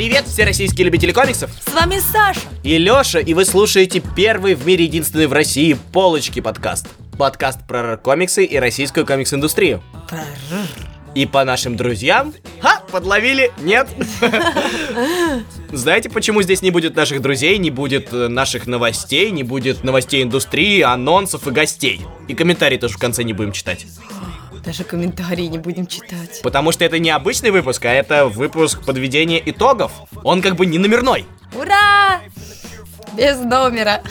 Привет, все российские любители комиксов! С вами Саша и Лёша, и вы слушаете первый в мире единственный в России полочки подкаст. Подкаст про комиксы и российскую комикс-индустрию. И по нашим друзьям... Ха, подловили? Нет? Знаете, почему здесь не будет наших друзей, не будет э, наших новостей, не будет новостей индустрии, анонсов и гостей? И комментарии тоже в конце не будем читать. Даже комментарии не будем читать. Потому что это не обычный выпуск, а это выпуск подведения итогов. Он как бы не номерной. Ура! Без номера.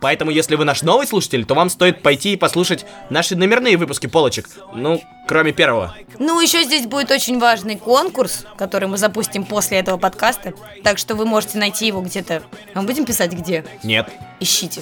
Поэтому, если вы наш новый слушатель, то вам стоит пойти и послушать наши номерные выпуски полочек. Ну, кроме первого. Ну, еще здесь будет очень важный конкурс, который мы запустим после этого подкаста. Так что вы можете найти его где-то. А мы будем писать где? Нет. Ищите.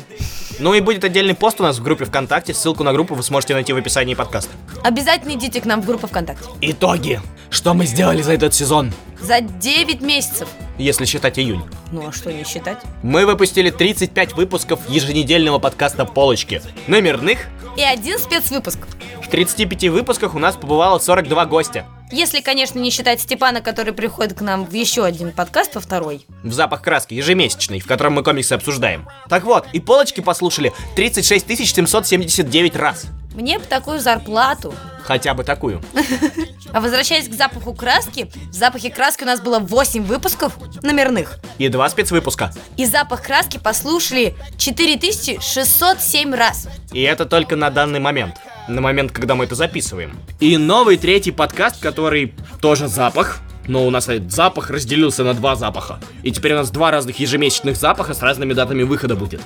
Ну и будет отдельный пост у нас в группе ВКонтакте. Ссылку на группу вы сможете найти в описании подкаста. Обязательно идите к нам в группу ВКонтакте. Итоги. Что мы сделали за этот сезон? За 9 месяцев. Если считать июнь. Ну а что не считать? Мы выпустили 35 выпусков еженедельного подкаста «Полочки». Номерных. И один спецвыпуск. В 35 выпусках у нас побывало 42 гостя. Если, конечно, не считать Степана, который приходит к нам в еще один подкаст, во второй. В «Запах краски» ежемесячный, в котором мы комиксы обсуждаем. Так вот, и полочки послушали 36 779 раз. Мне бы такую зарплату. Хотя бы такую. А возвращаясь к запаху краски, в запахе краски у нас было 8 выпусков номерных. И два спецвыпуска. И запах краски послушали 4607 раз. И это только на данный момент. На момент, когда мы это записываем. И новый третий подкаст, который тоже запах, но у нас этот запах разделился на два запаха. И теперь у нас два разных ежемесячных запаха с разными датами выхода будет.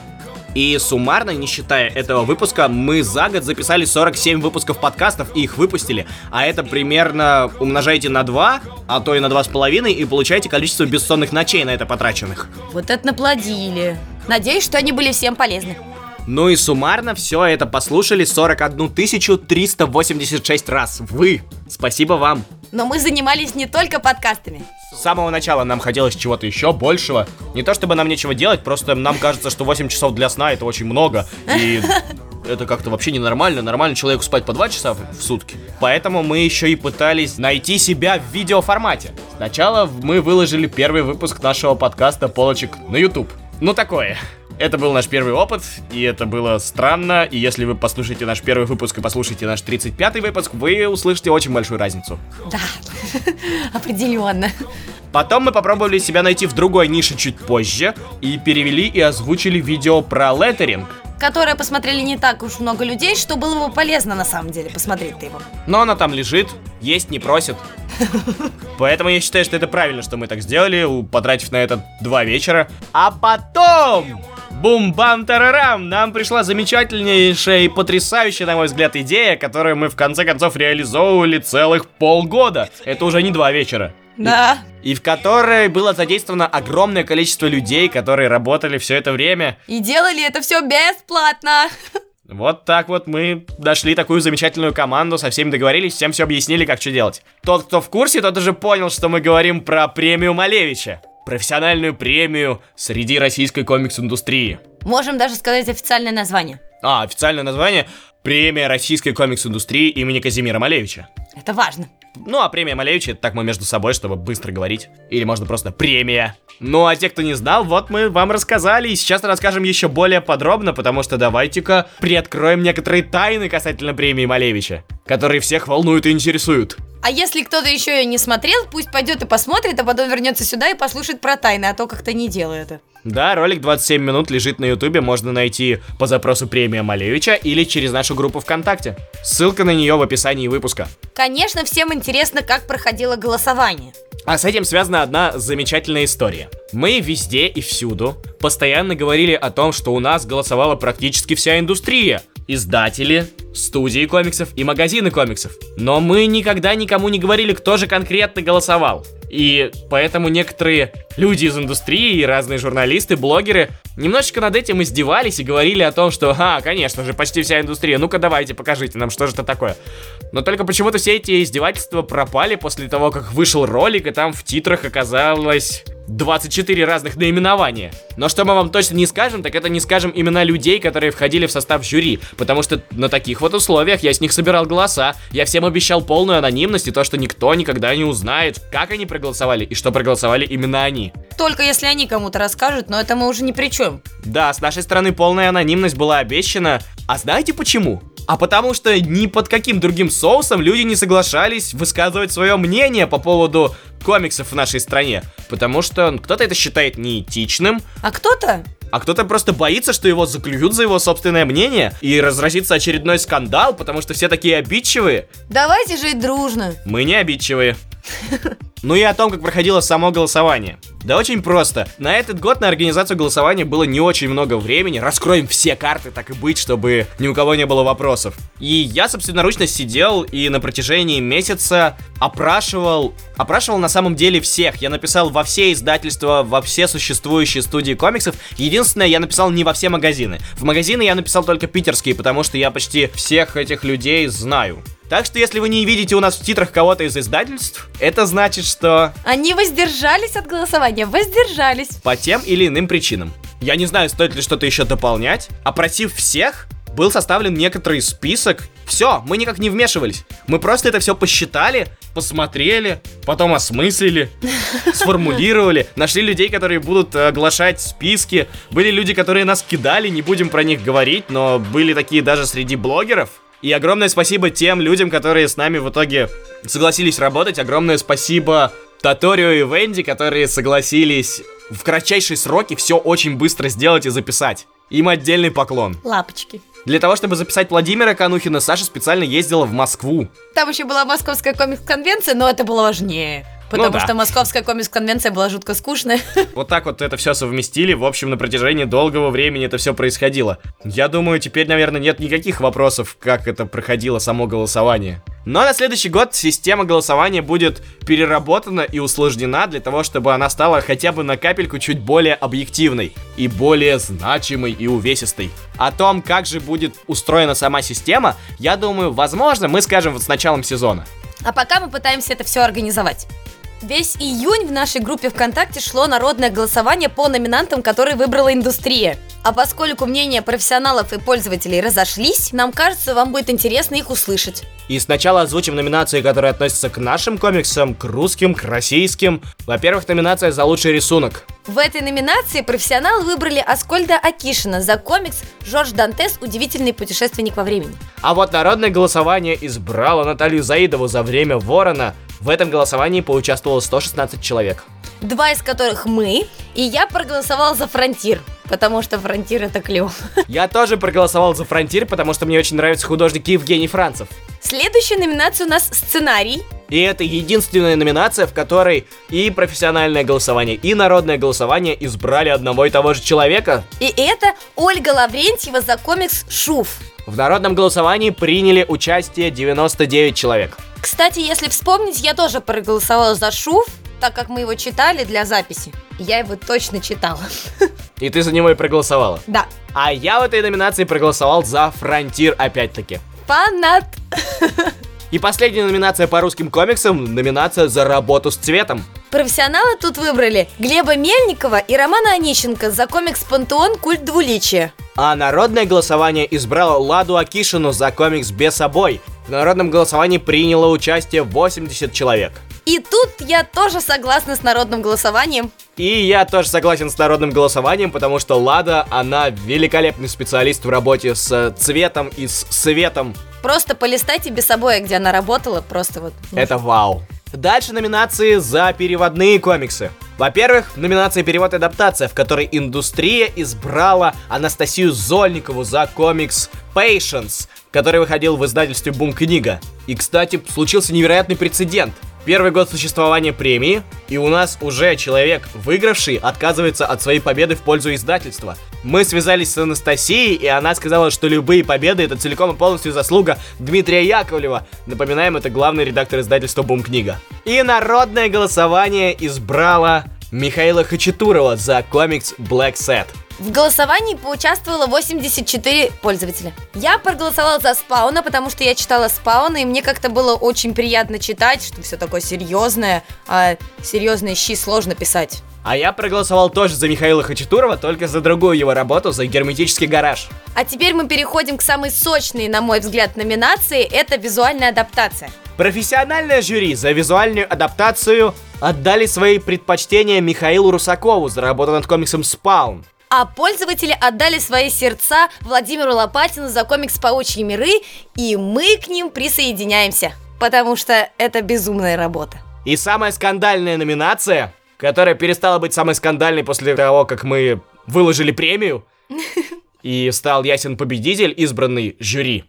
И суммарно, не считая этого выпуска, мы за год записали 47 выпусков подкастов и их выпустили. А это примерно умножайте на 2, а то и на 2,5, и получаете количество бессонных ночей на это потраченных. Вот это наплодили. Надеюсь, что они были всем полезны. Ну и суммарно все это послушали 41 386 раз. Вы! Спасибо вам! Но мы занимались не только подкастами. С самого начала нам хотелось чего-то еще большего. Не то чтобы нам нечего делать, просто нам кажется, что 8 часов для сна это очень много. И это как-то вообще ненормально. Нормально человеку спать по 2 часа в сутки. Поэтому мы еще и пытались найти себя в видеоформате. Сначала мы выложили первый выпуск нашего подкаста «Полочек» на YouTube. Ну такое. Это был наш первый опыт, и это было странно, и если вы послушаете наш первый выпуск и послушаете наш 35-й выпуск, вы услышите очень большую разницу. Да, определенно. Потом мы попробовали себя найти в другой нише чуть позже, и перевели и озвучили видео про леттеринг. Которое посмотрели не так уж много людей, что было бы полезно на самом деле посмотреть-то его. Но она там лежит, есть не просит. Поэтому я считаю, что это правильно, что мы так сделали, потратив на это два вечера. А потом Бум-бам-тарарам! Нам пришла замечательнейшая и потрясающая, на мой взгляд, идея, которую мы в конце концов реализовывали целых полгода. Это уже не два вечера. Да. И, и в которой было задействовано огромное количество людей, которые работали все это время. И делали это все бесплатно. Вот так вот мы нашли такую замечательную команду, со всеми договорились, всем все объяснили, как что делать. Тот, кто в курсе, тот уже понял, что мы говорим про премию Малевича профессиональную премию среди российской комикс-индустрии. Можем даже сказать официальное название. А, официальное название – премия российской комикс-индустрии имени Казимира Малевича. Это важно. Ну, а премия Малевича, это так мы между собой, чтобы быстро говорить. Или можно просто премия. Ну, а те, кто не знал, вот мы вам рассказали, и сейчас расскажем еще более подробно, потому что давайте-ка приоткроем некоторые тайны касательно премии Малевича, которые всех волнуют и интересуют. А если кто-то еще ее не смотрел, пусть пойдет и посмотрит, а потом вернется сюда и послушает про тайны, а то как-то не делаю это. Да, ролик 27 минут лежит на ютубе, можно найти по запросу премия Малевича или через нашу группу ВКонтакте. Ссылка на нее в описании выпуска. Конечно, всем интересно, как проходило голосование. А с этим связана одна замечательная история. Мы везде и всюду постоянно говорили о том, что у нас голосовала практически вся индустрия. Издатели, студии комиксов и магазины комиксов. Но мы никогда никому не говорили, кто же конкретно голосовал. И поэтому некоторые люди из индустрии и разные журналисты, блогеры немножечко над этим издевались и говорили о том, что, а, конечно же, почти вся индустрия, ну-ка давайте, покажите нам, что же это такое. Но только почему-то все эти издевательства пропали после того, как вышел ролик, и там в титрах оказалось 24 разных наименования. Но что мы вам точно не скажем, так это не скажем имена людей, которые входили в состав жюри, потому что на таких вот условиях я с них собирал голоса, я всем обещал полную анонимность и то, что никто никогда не узнает, как они проголосовали и что проголосовали именно они. Только если они кому-то расскажут, но это мы уже ни при чем. Да, с нашей стороны полная анонимность была обещана. А знаете почему? А потому что ни под каким другим соусом люди не соглашались высказывать свое мнение по поводу комиксов в нашей стране. Потому что кто-то это считает неэтичным, А кто-то а кто-то просто боится, что его заклюют за его собственное мнение и разразится очередной скандал, потому что все такие обидчивые. Давайте жить дружно. Мы не обидчивые. Ну и о том, как проходило само голосование. Да очень просто. На этот год на организацию голосования было не очень много времени. Раскроем все карты, так и быть, чтобы ни у кого не было вопросов. И я собственноручно сидел и на протяжении месяца опрашивал... Опрашивал на самом деле всех. Я написал во все издательства, во все существующие студии комиксов. Единственное, я написал не во все магазины. В магазины я написал только питерские, потому что я почти всех этих людей знаю. Так что если вы не видите у нас в титрах кого-то из издательств, это значит, что Они воздержались от голосования, воздержались. по тем или иным причинам. Я не знаю, стоит ли что-то еще дополнять. Опросив всех, был составлен некоторый список. Все, мы никак не вмешивались. Мы просто это все посчитали, посмотрели, потом осмыслили, сформулировали, нашли людей, которые будут оглашать списки. Были люди, которые нас кидали, не будем про них говорить, но были такие даже среди блогеров. И огромное спасибо тем людям, которые с нами в итоге согласились работать. Огромное спасибо Таторио и Венди, которые согласились в кратчайшие сроки все очень быстро сделать и записать. Им отдельный поклон. Лапочки. Для того, чтобы записать Владимира Канухина, Саша специально ездила в Москву. Там еще была московская комикс-конвенция, но это было важнее. Потому Ну да. что московская комикс-конвенция была жутко скучная. Вот так вот это все совместили. В общем, на протяжении долгого времени это все происходило. Я думаю, теперь, наверное, нет никаких вопросов, как это проходило само голосование. Но на следующий год система голосования будет переработана и усложнена для того, чтобы она стала хотя бы на капельку чуть более объективной и более значимой и увесистой. О том, как же будет устроена сама система, я думаю, возможно, мы скажем вот с началом сезона. А пока мы пытаемся это все организовать. Весь июнь в нашей группе ВКонтакте шло народное голосование по номинантам, которые выбрала индустрия. А поскольку мнения профессионалов и пользователей разошлись, нам кажется, вам будет интересно их услышать. И сначала озвучим номинации, которые относятся к нашим комиксам, к русским, к российским. Во-первых, номинация за лучший рисунок. В этой номинации профессионалы выбрали Аскольда Акишина за комикс «Жорж Дантес. Удивительный путешественник во времени». А вот народное голосование избрало Наталью Заидову за время Ворона. В этом голосовании поучаствовало 116 человек. Два из которых мы, и я проголосовал за Фронтир, потому что Фронтир это клево. Я тоже проголосовал за Фронтир, потому что мне очень нравится художник Евгений Францев. Следующая номинация у нас сценарий. И это единственная номинация, в которой и профессиональное голосование, и народное голосование избрали одного и того же человека. И это Ольга Лаврентьева за комикс «Шуф». В народном голосовании приняли участие 99 человек. Кстати, если вспомнить, я тоже проголосовала за «Шуф», так как мы его читали для записи. Я его точно читала. И ты за него и проголосовала. Да. А я в этой номинации проголосовал за Фронтир опять-таки. Фанат. И последняя номинация по русским комиксам – номинация за работу с цветом. Профессионалы тут выбрали Глеба Мельникова и Романа Онищенко за комикс «Пантеон. Культ двуличия». А народное голосование избрало Ладу Акишину за комикс «Бесобой». В народном голосовании приняло участие 80 человек. И тут я тоже согласна с народным голосованием. И я тоже согласен с народным голосованием, потому что Лада, она великолепный специалист в работе с цветом и с светом. Просто полистайте без собой, где она работала, просто вот. Это вау. Дальше номинации за переводные комиксы. Во-первых, номинация перевод и адаптация, в которой индустрия избрала Анастасию Зольникову за комикс Patience, который выходил в издательстве Бум Книга. И, кстати, случился невероятный прецедент. Первый год существования премии, и у нас уже человек, выигравший, отказывается от своей победы в пользу издательства. Мы связались с Анастасией, и она сказала, что любые победы это целиком и полностью заслуга Дмитрия Яковлева. Напоминаем, это главный редактор издательства Бум Книга. И народное голосование избрало Михаила Хачатурова за комикс Black Set. В голосовании поучаствовало 84 пользователя. Я проголосовала за Спауна, потому что я читала Спауна, и мне как-то было очень приятно читать, что все такое серьезное, а серьезные щи сложно писать. А я проголосовал тоже за Михаила Хачатурова, только за другую его работу, за герметический гараж. А теперь мы переходим к самой сочной, на мой взгляд, номинации. Это визуальная адаптация. Профессиональное жюри за визуальную адаптацию отдали свои предпочтения Михаилу Русакову за работу над комиксом «Спаун». А пользователи отдали свои сердца Владимиру Лопатину за комикс «Паучьи миры», и мы к ним присоединяемся, потому что это безумная работа. И самая скандальная номинация, которая перестала быть самой скандальной после того, как мы выложили премию, и стал ясен победитель, избранный жюри.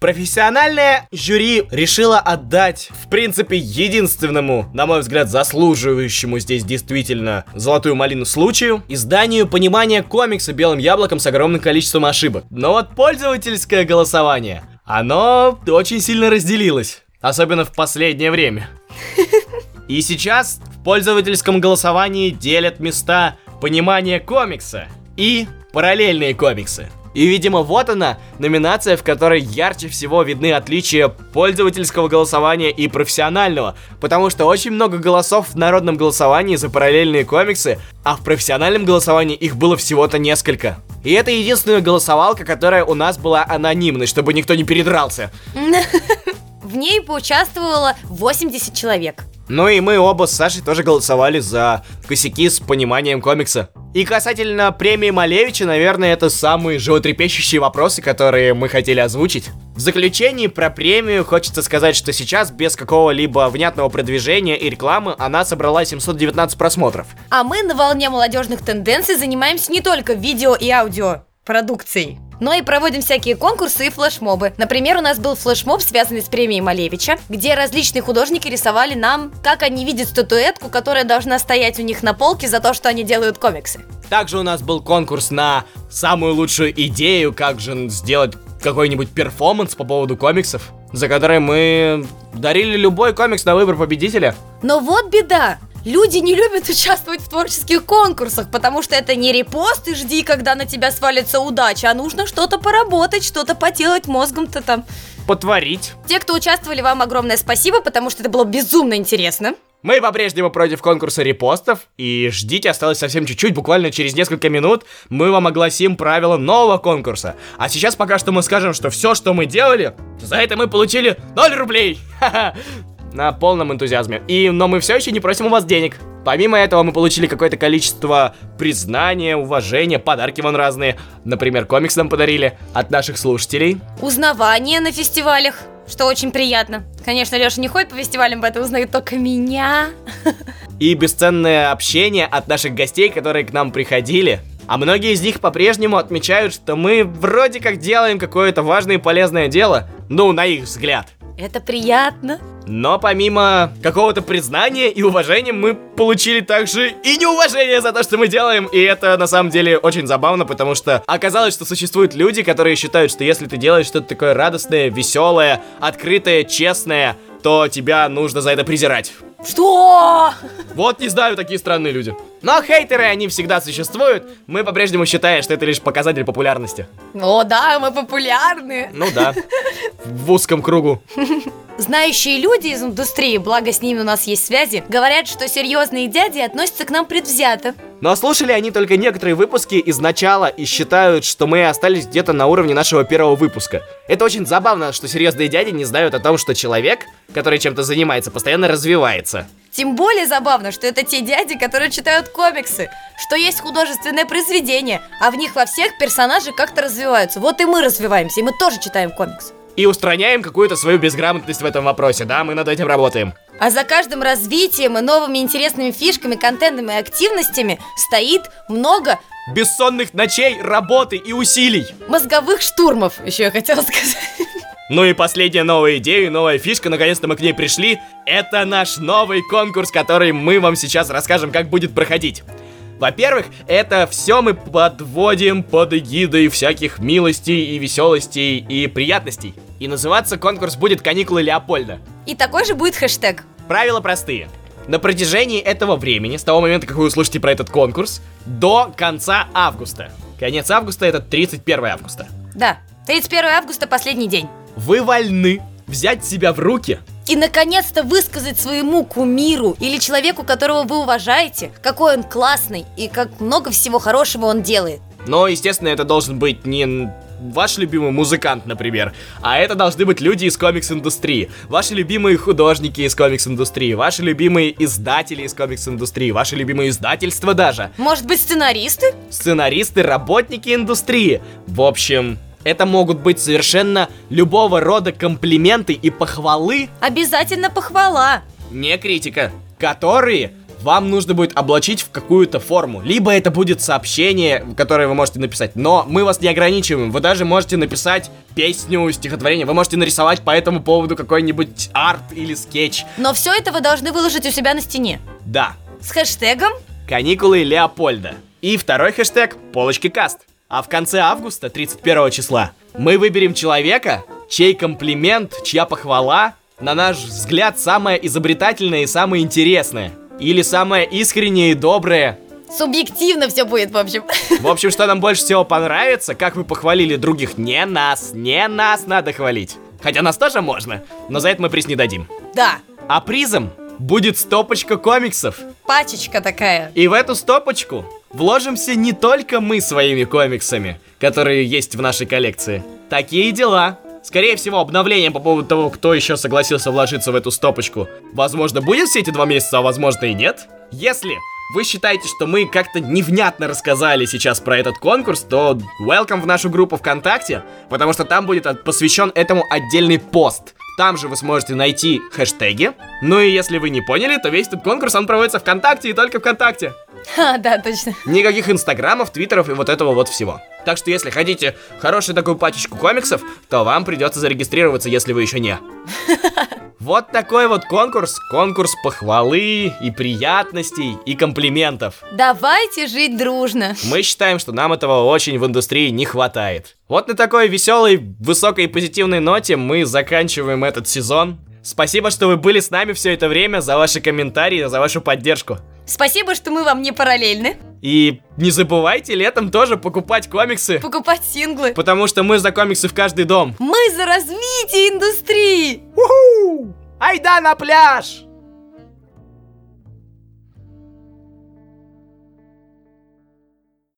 Профессиональное жюри решило отдать, в принципе, единственному, на мой взгляд, заслуживающему здесь действительно золотую малину случаю, изданию понимания комикса белым яблоком с огромным количеством ошибок. Но вот пользовательское голосование, оно очень сильно разделилось, особенно в последнее время. И сейчас в пользовательском голосовании делят места понимания комикса и параллельные комиксы. И, видимо, вот она, номинация, в которой ярче всего видны отличия пользовательского голосования и профессионального, потому что очень много голосов в народном голосовании за параллельные комиксы, а в профессиональном голосовании их было всего-то несколько. И это единственная голосовалка, которая у нас была анонимной, чтобы никто не передрался. В ней поучаствовало 80 человек. Ну и мы оба с Сашей тоже голосовали за косяки с пониманием комикса. И касательно премии Малевича, наверное, это самые животрепещущие вопросы, которые мы хотели озвучить. В заключении про премию хочется сказать, что сейчас без какого-либо внятного продвижения и рекламы она собрала 719 просмотров. А мы на волне молодежных тенденций занимаемся не только видео и аудио продукцией, но и проводим всякие конкурсы и флешмобы. Например, у нас был флешмоб, связанный с премией Малевича, где различные художники рисовали нам, как они видят статуэтку, которая должна стоять у них на полке за то, что они делают комиксы. Также у нас был конкурс на самую лучшую идею, как же сделать какой-нибудь перформанс по поводу комиксов, за который мы дарили любой комикс на выбор победителя. Но вот беда! Люди не любят участвовать в творческих конкурсах, потому что это не репост и жди, когда на тебя свалится удача, а нужно что-то поработать, что-то поделать мозгом-то там. Потворить. Те, кто участвовали, вам огромное спасибо, потому что это было безумно интересно. Мы по-прежнему против конкурса репостов, и ждите, осталось совсем чуть-чуть, буквально через несколько минут мы вам огласим правила нового конкурса. А сейчас пока что мы скажем, что все, что мы делали, за это мы получили 0 рублей. Ха-ха на полном энтузиазме. И, но мы все еще не просим у вас денег. Помимо этого мы получили какое-то количество признания, уважения, подарки вон разные. Например, комикс нам подарили от наших слушателей. Узнавание на фестивалях, что очень приятно. Конечно, Леша не ходит по фестивалям, поэтому узнает только меня. И бесценное общение от наших гостей, которые к нам приходили. А многие из них по-прежнему отмечают, что мы вроде как делаем какое-то важное и полезное дело. Ну, на их взгляд. Это приятно. Но помимо какого-то признания и уважения, мы получили также и неуважение за то, что мы делаем. И это на самом деле очень забавно, потому что оказалось, что существуют люди, которые считают, что если ты делаешь что-то такое радостное, веселое, открытое, честное, то тебя нужно за это презирать. Что? Вот не знаю, такие странные люди. Но хейтеры, они всегда существуют. Мы по-прежнему считаем, что это лишь показатель популярности. О, да, мы популярны. Ну да, в узком кругу. Знающие люди из индустрии, благо с ними у нас есть связи, говорят, что серьезные дяди относятся к нам предвзято. Но слушали они только некоторые выпуски из начала и считают, что мы остались где-то на уровне нашего первого выпуска. Это очень забавно, что серьезные дяди не знают о том, что человек, который чем-то занимается, постоянно развивается. Тем более забавно, что это те дяди, которые читают комиксы, что есть художественное произведение, а в них во всех персонажи как-то развиваются. Вот и мы развиваемся, и мы тоже читаем комикс и устраняем какую-то свою безграмотность в этом вопросе, да, мы над этим работаем. А за каждым развитием и новыми интересными фишками, контентом и активностями стоит много бессонных ночей, работы и усилий. Мозговых штурмов, еще я хотела сказать. Ну и последняя новая идея, новая фишка, наконец-то мы к ней пришли. Это наш новый конкурс, который мы вам сейчас расскажем, как будет проходить. Во-первых, это все мы подводим под эгидой всяких милостей и веселостей и приятностей. И называться конкурс будет «Каникулы Леопольда». И такой же будет хэштег. Правила простые. На протяжении этого времени, с того момента, как вы услышите про этот конкурс, до конца августа, Конец августа это 31 августа. Да, 31 августа последний день. Вы вольны взять себя в руки И наконец-то высказать своему кумиру или человеку, которого вы уважаете, какой он классный и как много всего хорошего он делает. Но, естественно, это должен быть не ваш любимый музыкант, например, а это должны быть люди из комикс-индустрии. Ваши любимые художники из комикс-индустрии, ваши любимые издатели из комикс-индустрии, ваши любимые издательства даже, Может быть, сценаристы? сценаристы, работники индустрии. В общем, это могут быть совершенно любого рода комплименты и похвалы, Обязательно похвала. не критика, которые вам нужно будет облачить в какую-то форму. Либо это будет сообщение, которое вы можете написать. Но мы вас не ограничиваем. Вы даже можете написать песню, стихотворение. Вы можете нарисовать по этому поводу какой-нибудь арт или скетч. Но все это вы должны выложить у себя на стене. Да, С хэштегом каникулы Леопольда. И второй хэштег полочки каст. А в конце августа, 31 числа, мы выберем человека, чей комплимент, чья похвала, на наш взгляд, самая изобретательная и самая интересная. Или самая искренняя и добрая. Субъективно все будет, в общем. В общем, что нам больше всего понравится, как вы похвалили других. Не нас, не нас надо хвалить. Хотя нас тоже можно, но за это мы приз не дадим. Да, А призом будет стопочка комиксов. пачечка такая. И в эту стопочку вложимся не только мы своими комиксами, которые есть в нашей коллекции. Такие дела. Скорее всего, обновление по поводу того, кто еще согласился вложиться в эту стопочку, возможно, будет все эти два месяца, а возможно и нет. Если вы считаете, что мы как-то невнятно рассказали сейчас про этот конкурс, то welcome в нашу группу ВКонтакте, потому что там будет посвящен этому отдельный пост. Там же вы сможете найти хэштеги. Ну и если вы не поняли, то весь этот конкурс, он проводится ВКонтакте и только ВКонтакте. А, да, точно. Никаких инстаграмов, твиттеров и вот этого вот всего. Так что если хотите хорошую такую пачечку комиксов, то вам придется зарегистрироваться, если вы еще не. Вот такой вот конкурс. Конкурс похвалы и приятностей и комплиментов. Давайте жить дружно. Мы считаем, что нам этого очень в индустрии не хватает. Вот на такой веселой, высокой и позитивной ноте мы заканчиваем этот сезон. Спасибо, что вы были с нами все это время, за ваши комментарии, за вашу поддержку. Спасибо, что мы вам не параллельны. И не забывайте летом тоже покупать комиксы, Покупать синглы. потому что мы за комиксы в каждый дом. Мы за развитие индустрии. Уху! Айда на пляж!